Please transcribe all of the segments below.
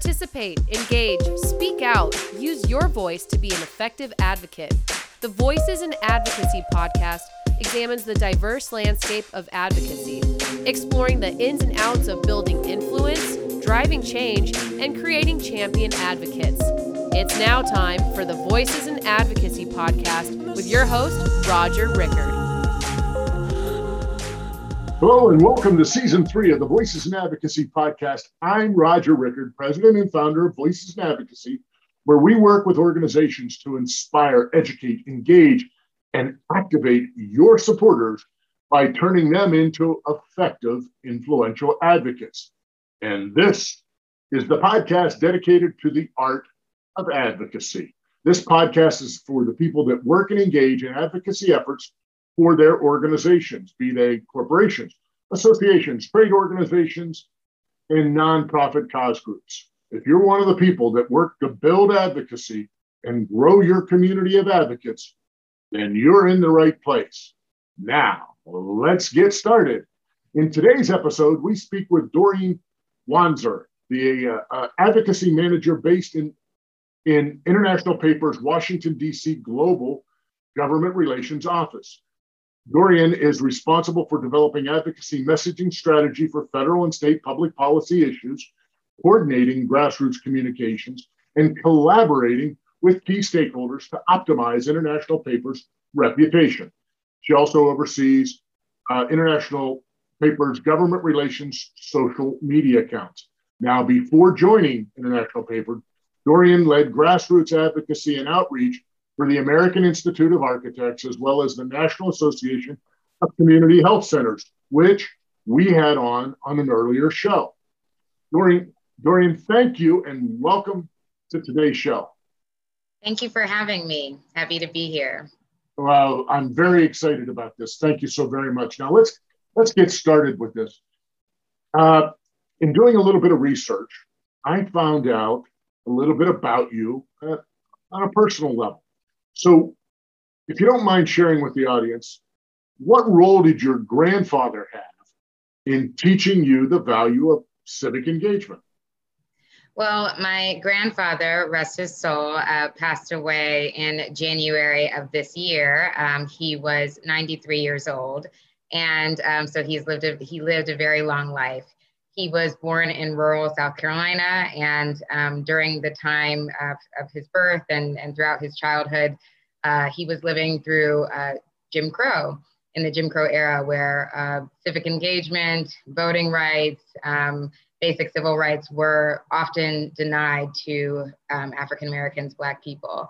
Participate, engage, speak out, use your voice to be an effective advocate. The Voices in Advocacy podcast examines the diverse landscape of advocacy, exploring the ins and outs of building influence, driving change, and creating champion advocates. It's now time for the Voices in Advocacy podcast with your host, Roger Rickard. Hello and welcome to season three of the Voices in Advocacy podcast. I'm Roger Rickard, president and founder of Voices in Advocacy, where we work with organizations to inspire, educate, engage, and activate your supporters by turning them into effective, influential advocates. And this is the podcast dedicated to the art of advocacy. This podcast is for the people that work and engage in advocacy efforts for their organizations, be they corporations, associations, trade organizations, and nonprofit cause groups. If you're one of the people that work to build advocacy and grow your community of advocates, then you're in the right place. Now, let's get started. In today's episode, we speak with Dorian Wanzer, the uh, uh, advocacy manager based in, in International Papers, Washington, D.C. Global Government Relations Office. Dorian is responsible for developing advocacy messaging strategy for federal and state public policy issues, coordinating grassroots communications, and collaborating with key stakeholders to optimize International Paper's reputation. She also oversees uh, International Paper's government relations social media accounts. Now, before joining International Paper, Dorian led grassroots advocacy and outreach for the American Institute of Architects, as well as the National Association of Community Health Centers, which we had on on an earlier show. Dorian, Dorian, thank you and welcome to today's show. Thank you for having me. Happy to be here. Well, I'm very excited about this. Thank you so very much. Now let's let's get started with this. Uh, in doing a little bit of research, I found out a little bit about you uh, on a personal level. So, if you don't mind sharing with the audience, what role did your grandfather have in teaching you the value of civic engagement? Well, my grandfather, rest his soul, uh, passed away in January of this year. Um, he was 93 years old, and um, so he's lived a, he lived a very long life. He was born in rural South Carolina, and um, during the time of, of, his birth and, and throughout his childhood, uh, he was living through uh, Jim Crow in the Jim Crow era, where uh, civic engagement, voting rights, um, basic civil rights were often denied to um, African Americans, Black people.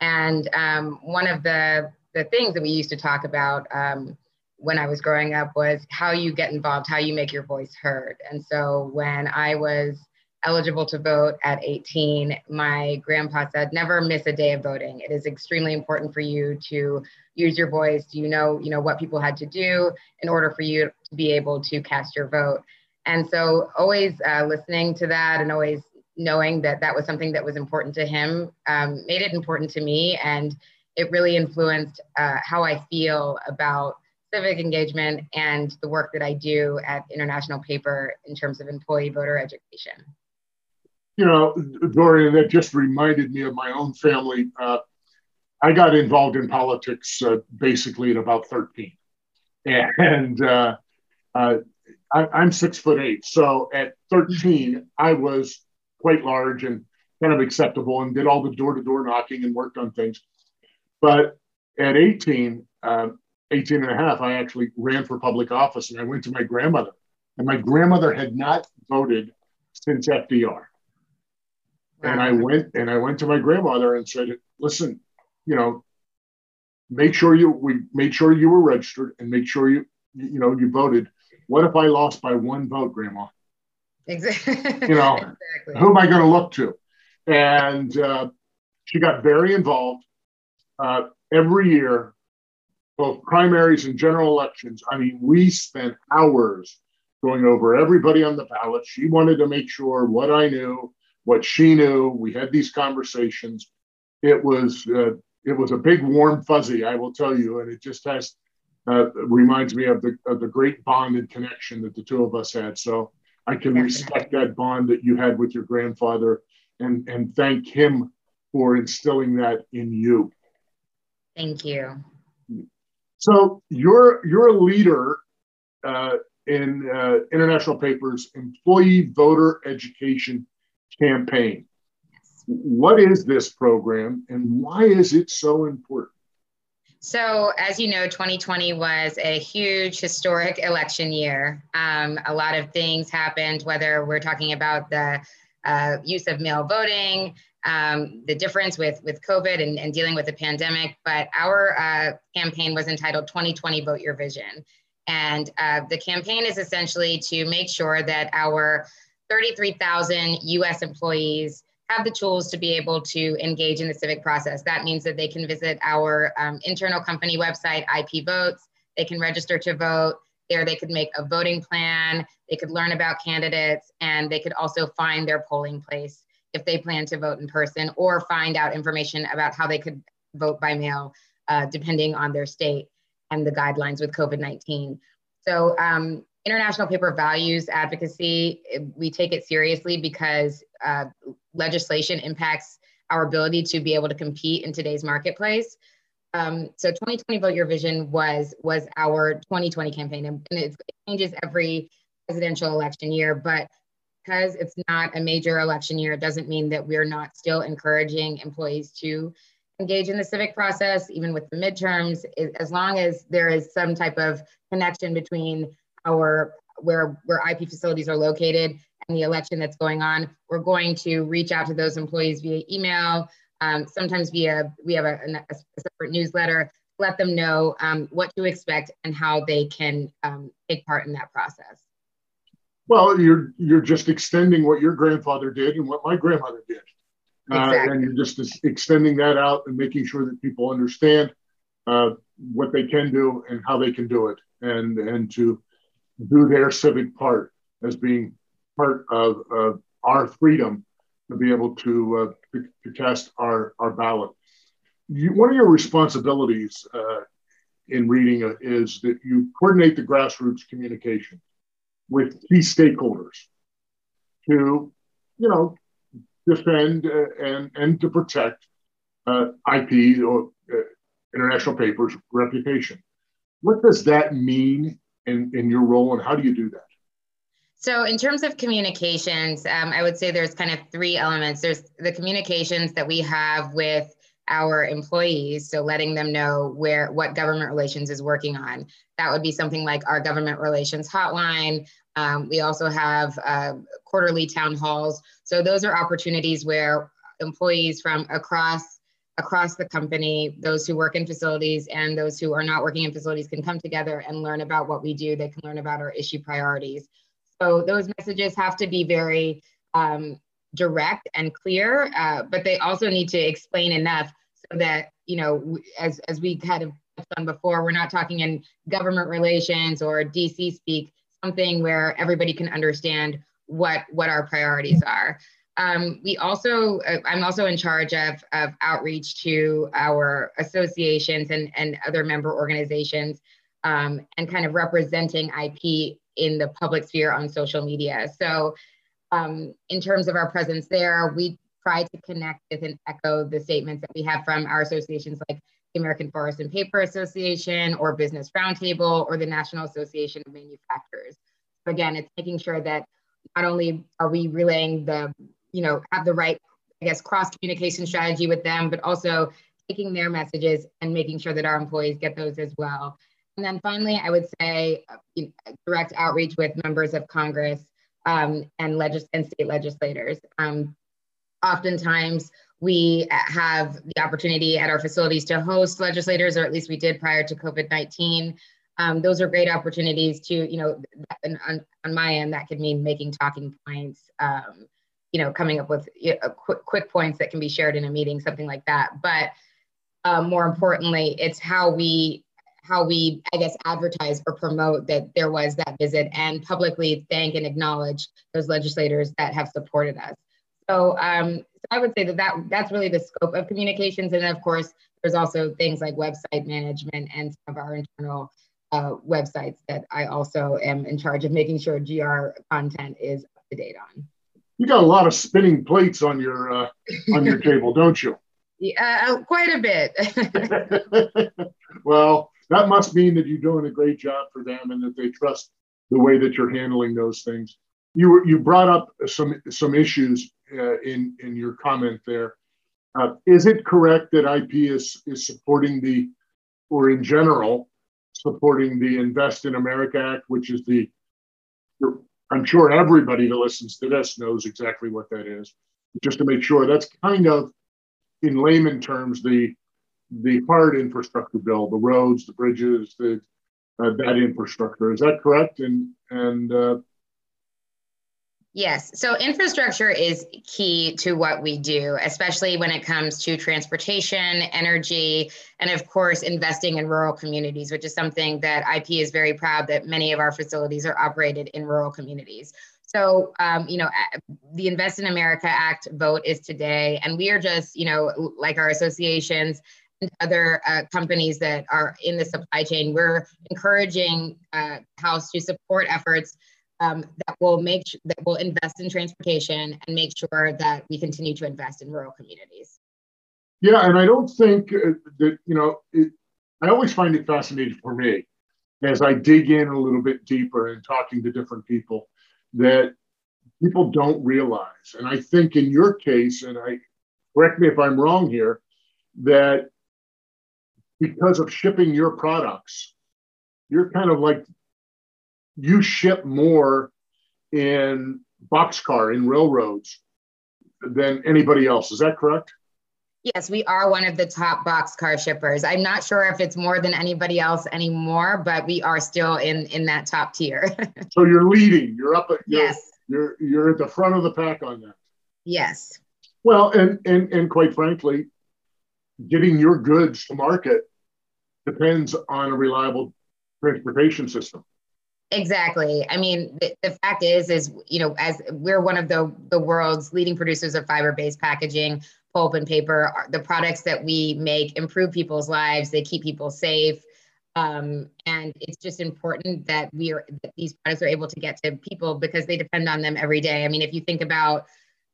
And um, one of the, the things that we used to talk about um, when I was growing up was how you get involved, how you make your voice heard. And so when I was eligible to vote at 18, my grandpa said, never miss a day of voting. It is extremely important for you to use your voice. Do you know, you know what people had to do in order for you to be able to cast your vote. And so always uh, listening to that and always knowing that that was something that was important to him um, made it important to me. And it really influenced uh, how I feel about civic engagement and the work that I do at International Paper in terms of employee voter education. You know, Dorian, that just reminded me of my own family. Uh, I got involved in politics uh, basically at about 13. And uh, uh I, am six foot eight. So at 13, I was quite large and kind of acceptable and did all the door to door knocking and worked on things. But at 18, um, 18 and a half, I actually ran for public office and I went to my grandmother. And my grandmother had not voted since FDR. Wow. And I went and I went to my grandmother and said, listen, you know, make sure you we made sure you were registered and make sure you you know you voted. What if I lost by one vote, Grandma? Exactly. You know, exactly. who am I going to look to? And uh, she got very involved. Uh, every year, both primaries and general elections, I mean, we spent hours going over everybody on the ballot. She wanted to make sure what I knew, what she knew. We had these conversations. It was uh, it was a big warm fuzzy, I will tell you, and it just has uh, reminds me of the of the great bond and connection that the two of us had. So I can respect that bond that you had with your grandfather and, and thank him for instilling that in you. Thank you. So you're you're a leader uh, in uh, International Paper's employee voter education campaign. Yes. What is this program and why is it so important? So, as you know, 2020 was a huge historic election year. Um, a lot of things happened, whether we're talking about the uh, use of mail voting, um, the difference with, with COVID and, and, dealing with the pandemic. But our uh, campaign was entitled 2020 Vote Your Vision. And uh, the campaign is essentially to make sure that our 33,000 US employees have the tools to be able to engage in the civic process. That means that they can visit our um, internal company website, IP Votes. They can register to vote. There, they could make a voting plan. They could learn about candidates, and they could also find their polling place if they plan to vote in person, or find out information about how they could vote by mail, uh, depending on their state and the guidelines with COVID 19. So, um, International Paper values advocacy. We take it seriously because uh, legislation impacts our ability to be able to compete in today's marketplace. Um, so 2020 Vote Your Vision was was our 2020 campaign, and it changes every presidential election year. But because it's not a major election year, it doesn't mean that we're not still encouraging employees to engage in the civic process, even with the midterms, as long as there is some type of connection between our where where IP facilities are located and the election that's going on. We're going to reach out to those employees via email, um, sometimes via we have a, a, separate newsletter. Let them know um, what to expect and how they can um, take part in that process. Well, you're you're just extending what your grandfather did and what my grandmother did. Exactly. Uh, and you're just extending that out and making sure that people understand uh, what they can do and how they can do it, and and to do their civic part as being part of, of our freedom to be able to, uh, to, to, cast our, our ballot. You, one of your responsibilities uh, in reading is that you coordinate the grassroots communication with key stakeholders to, you know, defend uh, and, and to protect uh, IP or uh, international papers reputation. What does that mean in, in your role and how do you do that? So, in terms of communications, um, I would say there's kind of three elements. There's the communications that we have with our employees, so letting them know where what government relations is working on. That would be something like our government relations hotline. Um, we also have uh, quarterly town halls. So those are opportunities where employees from across across the company, those who work in facilities and those who are not working in facilities can come together and learn about what we do. They can learn about our issue priorities. So those messages have to be very um, direct and clear, uh, but they also need to explain enough so that, you know, as, as we kind of done before, we're not talking in government relations or DC speak, something where everybody can understand what, what our priorities are. Um, we also, uh, I'm also in charge of, of outreach to our associations and, and other member organizations um, and kind of representing IP in the public sphere on social media. So, um, in terms of our presence there, we try to connect with and echo the statements that we have from our associations like the American Forest and Paper Association or Business Roundtable or the National Association of Manufacturers. So again, it's making sure that not only are we relaying the you know, have the right, I guess, cross communication strategy with them, but also taking their messages and making sure that our employees get those as well. And then finally, I would say uh, you know, direct outreach with members of Congress um, and, legis- and state legislators. Um, oftentimes, we have the opportunity at our facilities to host legislators, or at least we did prior to COVID 19. Um, those are great opportunities to, you know, on, on, my end, that could mean making talking points, um, you know, coming up with quick, quick points that can be shared in a meeting, something like that. But um, more importantly, it's how we how we I guess advertise or promote that there was that visit and publicly thank and acknowledge those legislators that have supported us. So, um, so I would say that, that that's really the scope of communications, and of course, there's also things like website management and some of our internal uh, websites that I also am in charge of making sure GR content is up to date on. You got a lot of spinning plates on your uh, on your table, don't you? Yeah, uh, quite a bit. well, that must mean that you're doing a great job for them and that they trust the way that you're handling those things. You were, you brought up some some issues uh, in in your comment there. Uh, is it correct that IP is is supporting the, or in general, supporting the Invest in America Act, which is the, I'm sure everybody that listens to this knows exactly what that is. Just to make sure, that's kind of, in layman terms, the the hard infrastructure bill, the roads, the bridges, the uh, that infrastructure. Is that correct? And and uh, Yes. So infrastructure is key to what we do, especially when it comes to transportation, energy, and of course, investing in rural communities, which is something that IP is very proud that many of our facilities are operated in rural communities. So, um, you know, the Invest in America Act vote is today, and we are just, you know, like our associations other uh, companies that are in the supply chain, we're encouraging uh, House to support efforts um, that will make that will invest in transportation and make sure that we continue to invest in rural communities. Yeah, and I don't think uh, that you know. It, I always find it fascinating for me as I dig in a little bit deeper and talking to different people that people don't realize. And I think in your case, and I correct me if I'm wrong here, that because of shipping your products, you're kind of like you ship more in boxcar in railroads than anybody else. Is that correct? Yes, we are one of the top boxcar shippers. I'm not sure if it's more than anybody else anymore, but we are still in in that top tier. so you're leading. You're up. At, you're, yes. You're you're at the front of the pack on that. Yes. Well, and and and quite frankly, getting your goods to market depends on a reliable transportation system. Exactly. I mean, the, the, fact is, is you know, as we're one of the the world's leading producers of fiber-based packaging, pulp and paper, the products that we make improve people's lives. They keep people safe, um, and it's just important that we are that these products are able to get to people because they depend on them every day. I mean, if you think about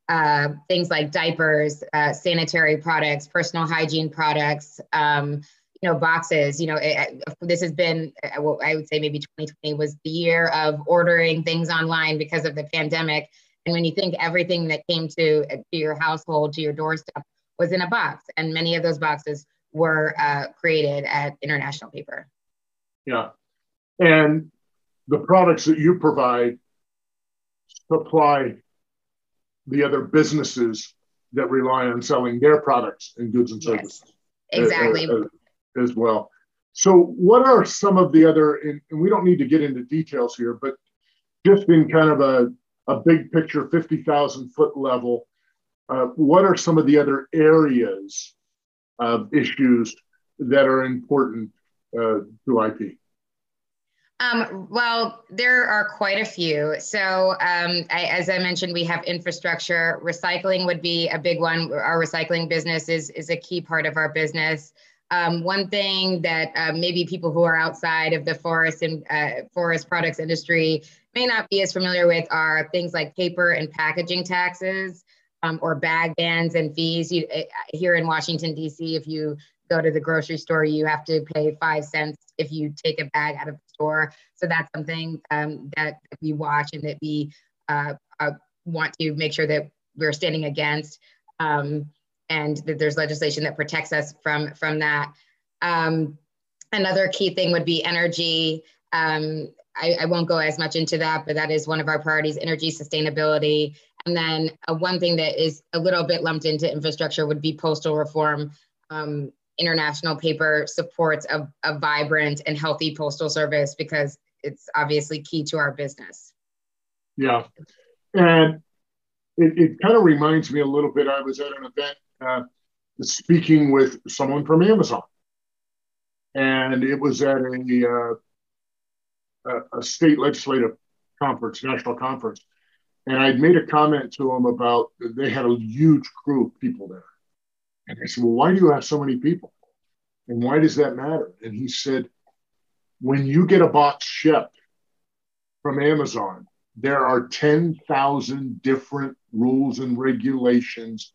uh, things like diapers, uh, sanitary products, personal hygiene products. Um, you know boxes you know it, this has been uh, i would say maybe 2020 was the year of ordering things online because of the pandemic. And when you think everything that came to uh, to your household to your doorstep was in a box. And many of those boxes were uh, created at international paper. Yeah. And the products that you provide supply the other businesses that rely on selling their products and goods and services. Yes, exactly uh, as well. So, what are some of the other, and we don't need to get into details here, but just in kind of a, a big picture, 50,000 foot level, uh, what are some of the other areas of issues that are important uh, to IP? Um, well, there are quite a few. So, um, I, as I mentioned, we have infrastructure. Recycling would be a big one. Our recycling business is, is a key part of our business. Um, one thing that uh, maybe people who are outside of the forest and uh, forest products industry may not be as familiar with are things like paper and packaging taxes um, or bag bans and fees. You, uh, here in Washington, D.C., if you go to the grocery store, you have to pay five cents if you take a bag out of the store. So that's something um, that we watch and that we uh, uh, want to make sure that we're standing against. Um, and that there's legislation that protects us from from that. Um, another key thing would be energy. Um, I, I, won't go as much into that, but that is one of our priorities: energy sustainability. And then uh, one thing that is a little bit lumped into infrastructure would be postal reform. Um, international paper supports a, a vibrant and healthy postal service because it's obviously key to our business. Yeah, and it, it kind of reminds me a little bit. I was at an event uh, speaking with someone from Amazon, and it was at a, uh, a state legislative conference, national conference, and I'd made a comment to him about they had a huge crew of people there, and I said, "Well, why do you have so many people, and why does that matter?" And he said, when you get a box shipped from Amazon, there are 10,000 different rules and regulations,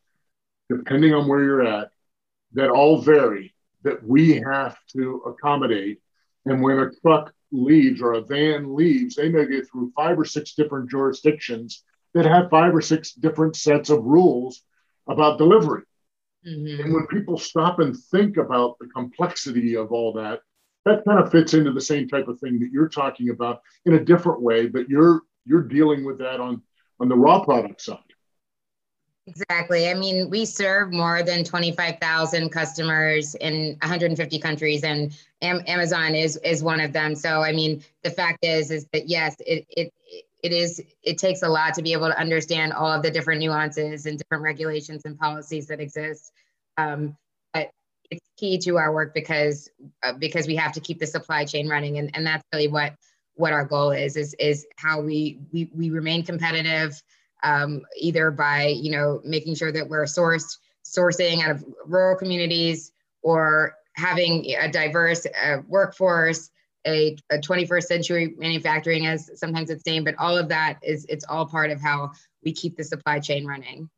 depending on where you're at, that all vary that we have to accommodate. And when a truck leaves or a van leaves, they may get through five or six different jurisdictions that have five or six different sets of rules about delivery. Mm-hmm. And when people stop and think about the complexity of all that, that kind of fits into the same type of thing that you're talking about in a different way, but you're you're dealing with that on on the raw product side. Exactly. I mean, we serve more than 25,000 customers in 150 countries, and Am- Amazon is is one of them. So, I mean, the fact is, is that yes, it it it is it takes a lot to be able to understand all of the different nuances and different regulations and policies that exist. Um, but it's key to our work because uh, because we have to keep the supply chain running, and and that's really what what our goal is is is how we we we remain competitive um, either by you know making sure that we're sourced sourcing out of rural communities or having a diverse uh, workforce a, a 21st century manufacturing as sometimes it's named but all of that is it's all part of how we keep the supply chain running.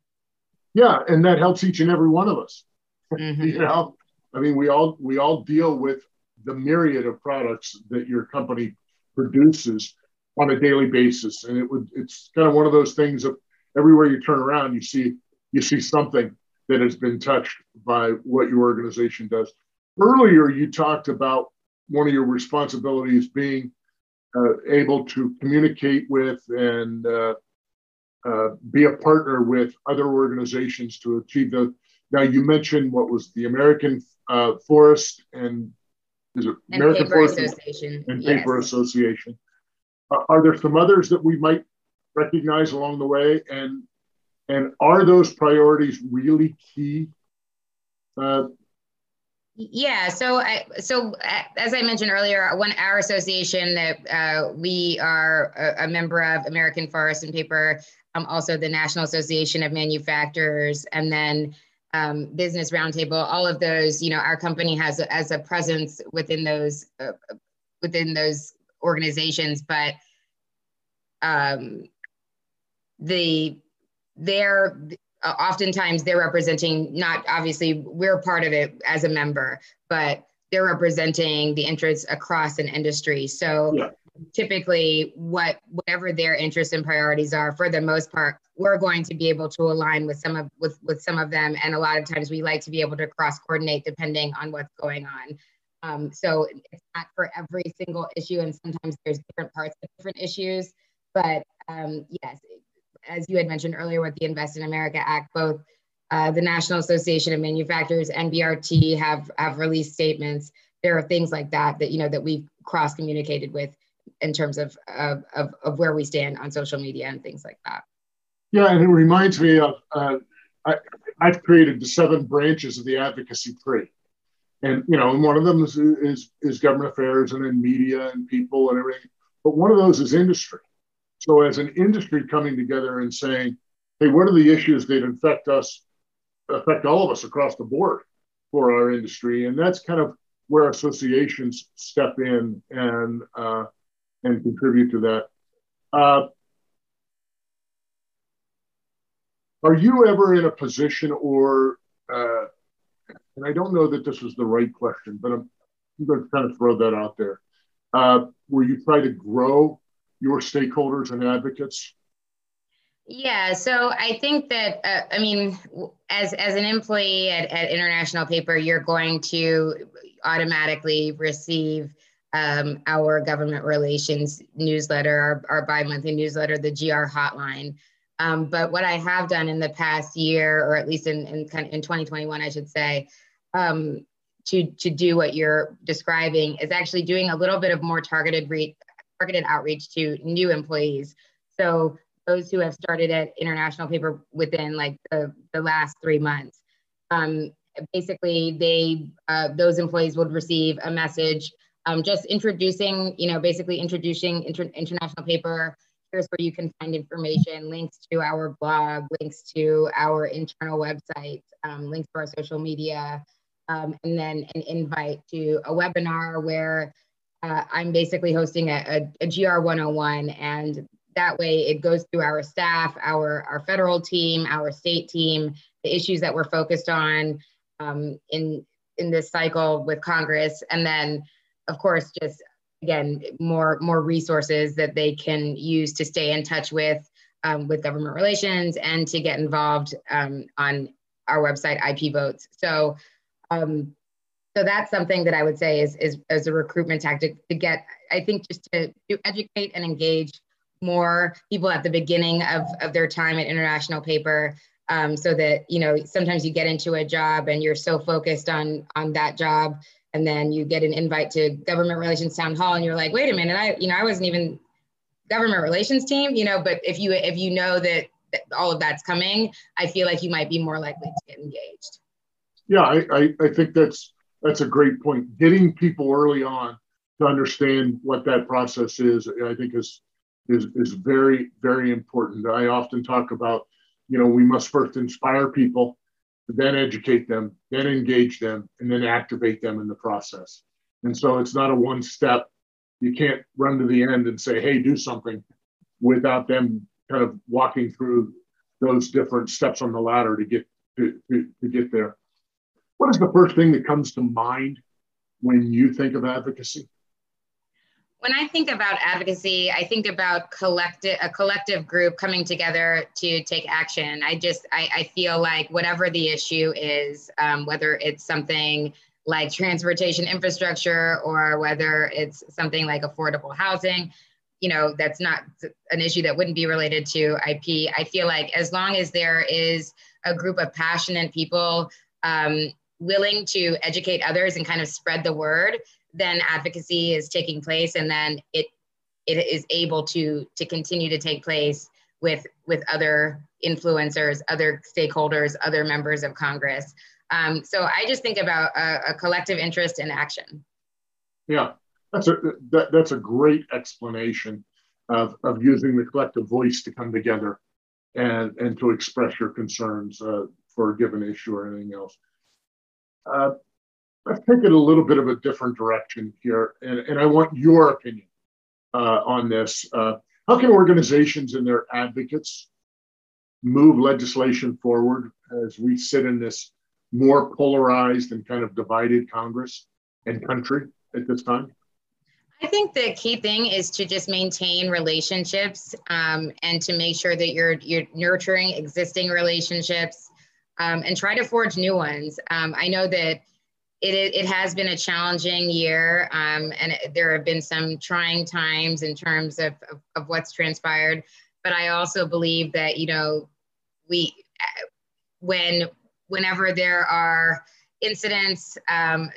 Yeah and that helps each and every one of us. Mm-hmm. you know i mean we all we all deal with the myriad of products that your company produces on a daily basis. And it would it's kind of one of those things of everywhere you turn around, you see you see something that has been touched by what your organization does. Earlier, you talked about one of your responsibilities being uh, able to communicate with and uh, uh, be a partner with other organizations to achieve the. Now, you mentioned what was the American uh, Forest and is it and American Paper Forest Association and Paper yes. Association. Are there some others that we might recognize along the way? And and are those priorities really key? Uh, yeah. So, I, so as I mentioned earlier, one our association that uh, we are a, a, member of, American Forest and Paper, um, also the National Association of Manufacturers, and then um, Business Roundtable. All of those, you know, our company has as a presence within those uh, within those organizations, but um, the they're uh, oftentimes they're representing not obviously we're part of it as a member, but they're representing the interests across an industry. So yeah. typically, what whatever their interests and priorities are, for the most part, we're going to be able to align with some of with with some of them. And a lot of times, we like to be able to cross coordinate depending on what's going on. Um, so it's not for every single issue, and sometimes there's different parts of different issues. But um, yes, as you had mentioned earlier with the Invest in America Act, both uh, the National Association of Manufacturers and BRT have have released statements. There are things like that that you know that we've cross communicated with in terms of, of, of of where we stand on social media and things like that. Yeah, and it reminds me of uh, I, I've created the seven branches of the advocacy tree and you know, and one of them is, is is government affairs and then media and people and everything. But one of those is industry. So as an industry coming together and saying, "Hey, what are the issues that affect us, affect all of us across the board for our industry?" And that's kind of where associations step in and uh, and contribute to that. Uh, are you ever in a position or uh, and I don't know that this was the right question, but I'm, I'm going to kind of throw that out there. Uh, where you try to grow your stakeholders and advocates? Yeah, so I think that uh, I mean, as as an employee at, at International Paper, you're going to automatically receive um, our government relations newsletter, our, our bi-monthly newsletter, the GR hotline. Um, but what I have done in the past year, or at least in, in, in 2021, I should say, um, to, to do what you're describing is actually doing a little bit of more targeted re- targeted outreach to new employees. So those who have started at International Paper within like the, the last three months. Um, basically, they uh, those employees would receive a message um, just introducing, you know, basically introducing inter- International Paper here's where you can find information, links to our blog, links to our internal website, um, links to our social media, um, and then an invite to a webinar where uh, I'm basically hosting a, a, a GR 101, and that way it goes through our staff, our, our federal team, our state team, the issues that we're focused on um, in, in this cycle with Congress. And then, of course, just again, more, more resources that they can use to stay in touch with, um, with government relations and to get involved um, on our website, IP Votes. So, um, so that's something that I would say is, is, is a recruitment tactic to get, I think just to, to educate and engage more people at the beginning of, of their time at International Paper um, so that, you know, sometimes you get into a job and you're so focused on, on that job and then you get an invite to government relations town hall and you're like, wait a minute, I, you know, I wasn't even government relations team, you know, but if you, if you know that, that all of that's coming, I feel like you might be more likely to get engaged. Yeah, I, I, I think that's that's a great point. Getting people early on to understand what that process is, I think is is is very very important. I often talk about, you know, we must first inspire people, then educate them, then engage them, and then activate them in the process. And so it's not a one step. You can't run to the end and say, "Hey, do something," without them kind of walking through those different steps on the ladder to get to, to, to get there. What is the first thing that comes to mind when you think of advocacy? When I think about advocacy, I think about collective a collective group coming together to take action. I just I, I feel like whatever the issue is, um, whether it's something like transportation infrastructure or whether it's something like affordable housing, you know, that's not an issue that wouldn't be related to IP. I feel like as long as there is a group of passionate people um, willing to educate others and kind of spread the word, then advocacy is taking place, and then it it is able to to continue to take place with with other influencers, other stakeholders, other members of Congress. Um, so I just think about a, a, collective interest in action. Yeah, that's a that, that's a great explanation of, of using the collective voice to come together and and to express your concerns uh, for a given issue or anything else. Uh, let's take it a little bit of a different direction here, and, and I want your opinion uh, on this. Uh, how can organizations and their advocates move legislation forward as we sit in this more polarized and kind of divided Congress and country at this time? I think the key thing is to just maintain relationships um, and to make sure that you're you're nurturing existing relationships um, and try to forge new ones. Um, I know that it, it has been a challenging year um, and there have been some trying times in terms of, of, of, what's transpired. But I also believe that, you know, we, when, whenever there are incidents, um,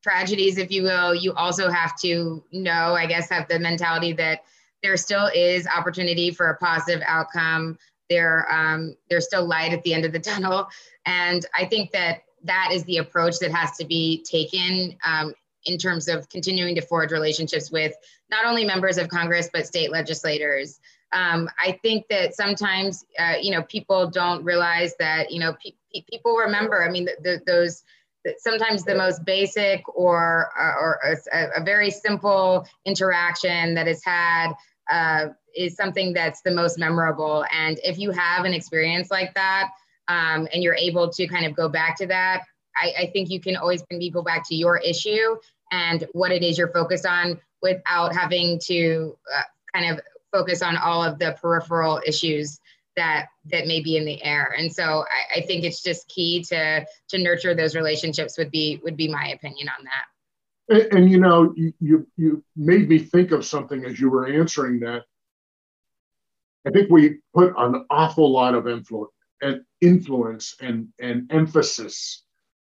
tragedies, if you will, you also have to know, I guess, have the mentality that there still is opportunity for a positive outcome there um, there's still light at the end of the tunnel and i think that that is the approach that has to be taken um, in terms of continuing to forge relationships with not only members of congress but state legislators um, i think that sometimes uh, you know people don't realize that you know pe- people remember i mean those sometimes the most basic or or a, a, very simple interaction that is had uh, is something that's the most memorable. And if you have an experience like that um, and you're able to kind of go back to that, I, I think you can always bring people back to your issue and what it is you're focused on without having to uh, kind of focus on all of the peripheral issues that that may be in the air. And so I, I, think it's just key to to nurture those relationships would be would be my opinion on that. And, and you know you, you you made me think of something as you were answering that. I think we put an awful lot of influence and influence and, and emphasis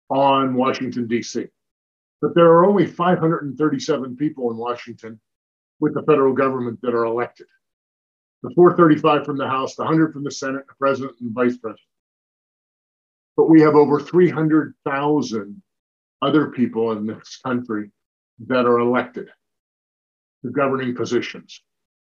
on Washington, D.C. But there are only 537 people in Washington with the federal government that are elected. The 435 from the House, the 100 from the Senate, the president and vice president. But we have over 300,000 other people in this country that are elected to governing positions.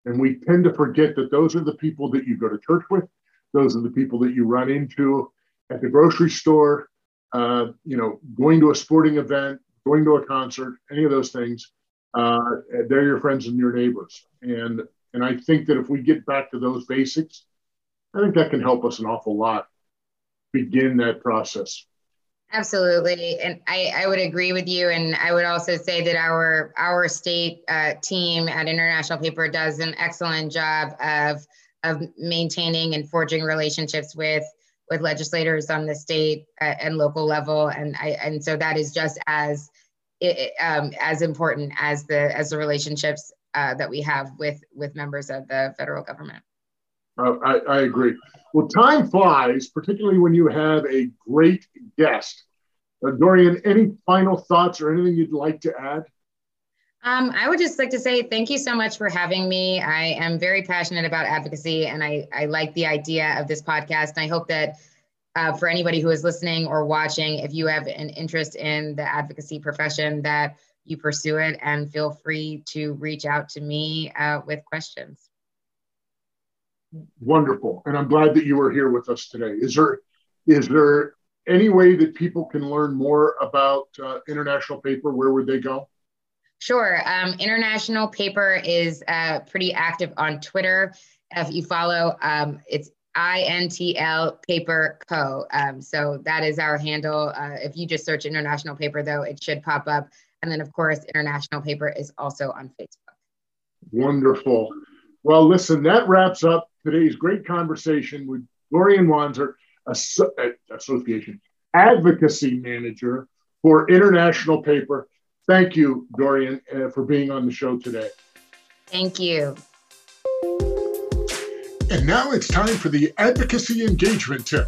And we tend to forget that those are the people that you go to church with, those are the people that you run into at the grocery store, uh, you know, going to a sporting event, going to a concert, any of those things. uh, they're your friends and your neighbors. And, and I think that if we get back to those basics, I think that can help us an awful lot begin that process. Absolutely, and I, I would agree with you. And I would also say that our our state uh, team at International Paper does an excellent job of of maintaining and forging relationships with with legislators on the state uh, and local level. And I and so that is just as um, as important as the as the relationships uh, that we have with with members of the federal government. Uh, I, I, agree. Well, time flies, particularly when you have a great guest. Uh, Dorian, any final thoughts or anything you'd like to add? Um, I would just like to say thank you so much for having me. I am very passionate about advocacy and I, I like the idea of this podcast. And I hope that uh, for anybody who is listening or watching, if you have an interest in the advocacy profession, that you pursue it and feel free to reach out to me uh, with questions. Wonderful. And I'm glad that you are here with us today. Is there is there any way that people can learn more about uh, International Paper? Where would they go? Sure. Um, International Paper is uh, pretty active on Twitter. If you follow, um, it's INTL Paper Co. Um, so that is our handle. Uh, if you just search International Paper, though, it should pop up. And then, of course, International Paper is also on Facebook. Wonderful. Well, listen, that wraps up today's great conversation with Dorian Wanzer, Association Advocacy Manager for International Paper. Thank you, Dorian, uh, for being on the show today. Thank you. And now it's time for the Advocacy Engagement Tip.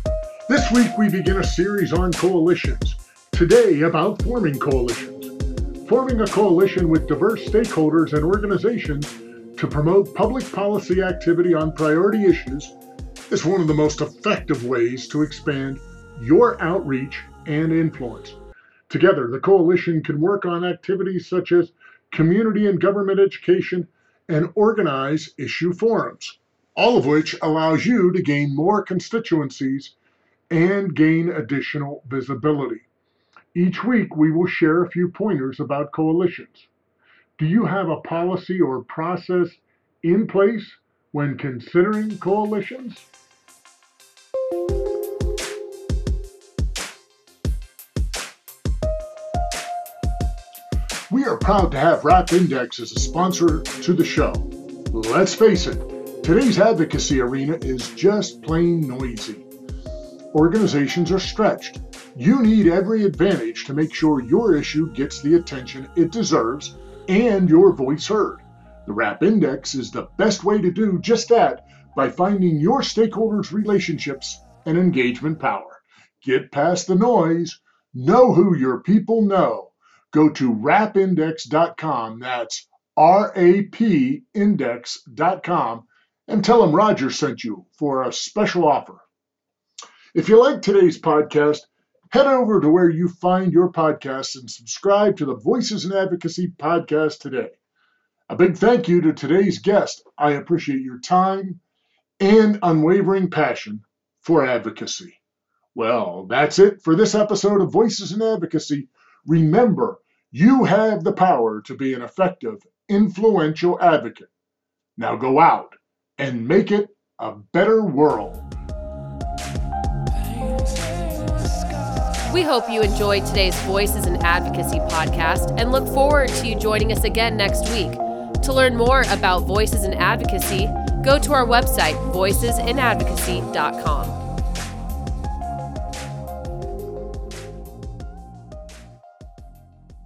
This week we begin a series on coalitions. Today about forming coalitions. Forming a coalition with diverse stakeholders and organizations to promote public policy activity on priority issues is one of the most effective ways to expand your outreach and influence. Together, the coalition can work on activities such as community and government education and organize issue forums, all of which allows you to gain more constituencies and gain additional visibility. Each week, we will share a few pointers about coalitions. Do you have a policy or process in place when considering coalitions? Are proud to have Rap Index as a sponsor to the show. Let's face it, today's advocacy arena is just plain noisy. Organizations are stretched. You need every advantage to make sure your issue gets the attention it deserves and your voice heard. The RAP Index is the best way to do just that by finding your stakeholders' relationships and engagement power. Get past the noise, know who your people know. Go to rapindex.com, that's R A P index.com, and tell them Roger sent you for a special offer. If you like today's podcast, head over to where you find your podcasts and subscribe to the Voices and Advocacy podcast today. A big thank you to today's guest. I appreciate your time and unwavering passion for advocacy. Well, that's it for this episode of Voices in Advocacy. Remember, you have the power to be an effective, influential advocate. Now go out and make it a better world. We hope you enjoyed today's Voices in Advocacy podcast and look forward to you joining us again next week. To learn more about Voices in Advocacy, go to our website, voicesinadvocacy.com.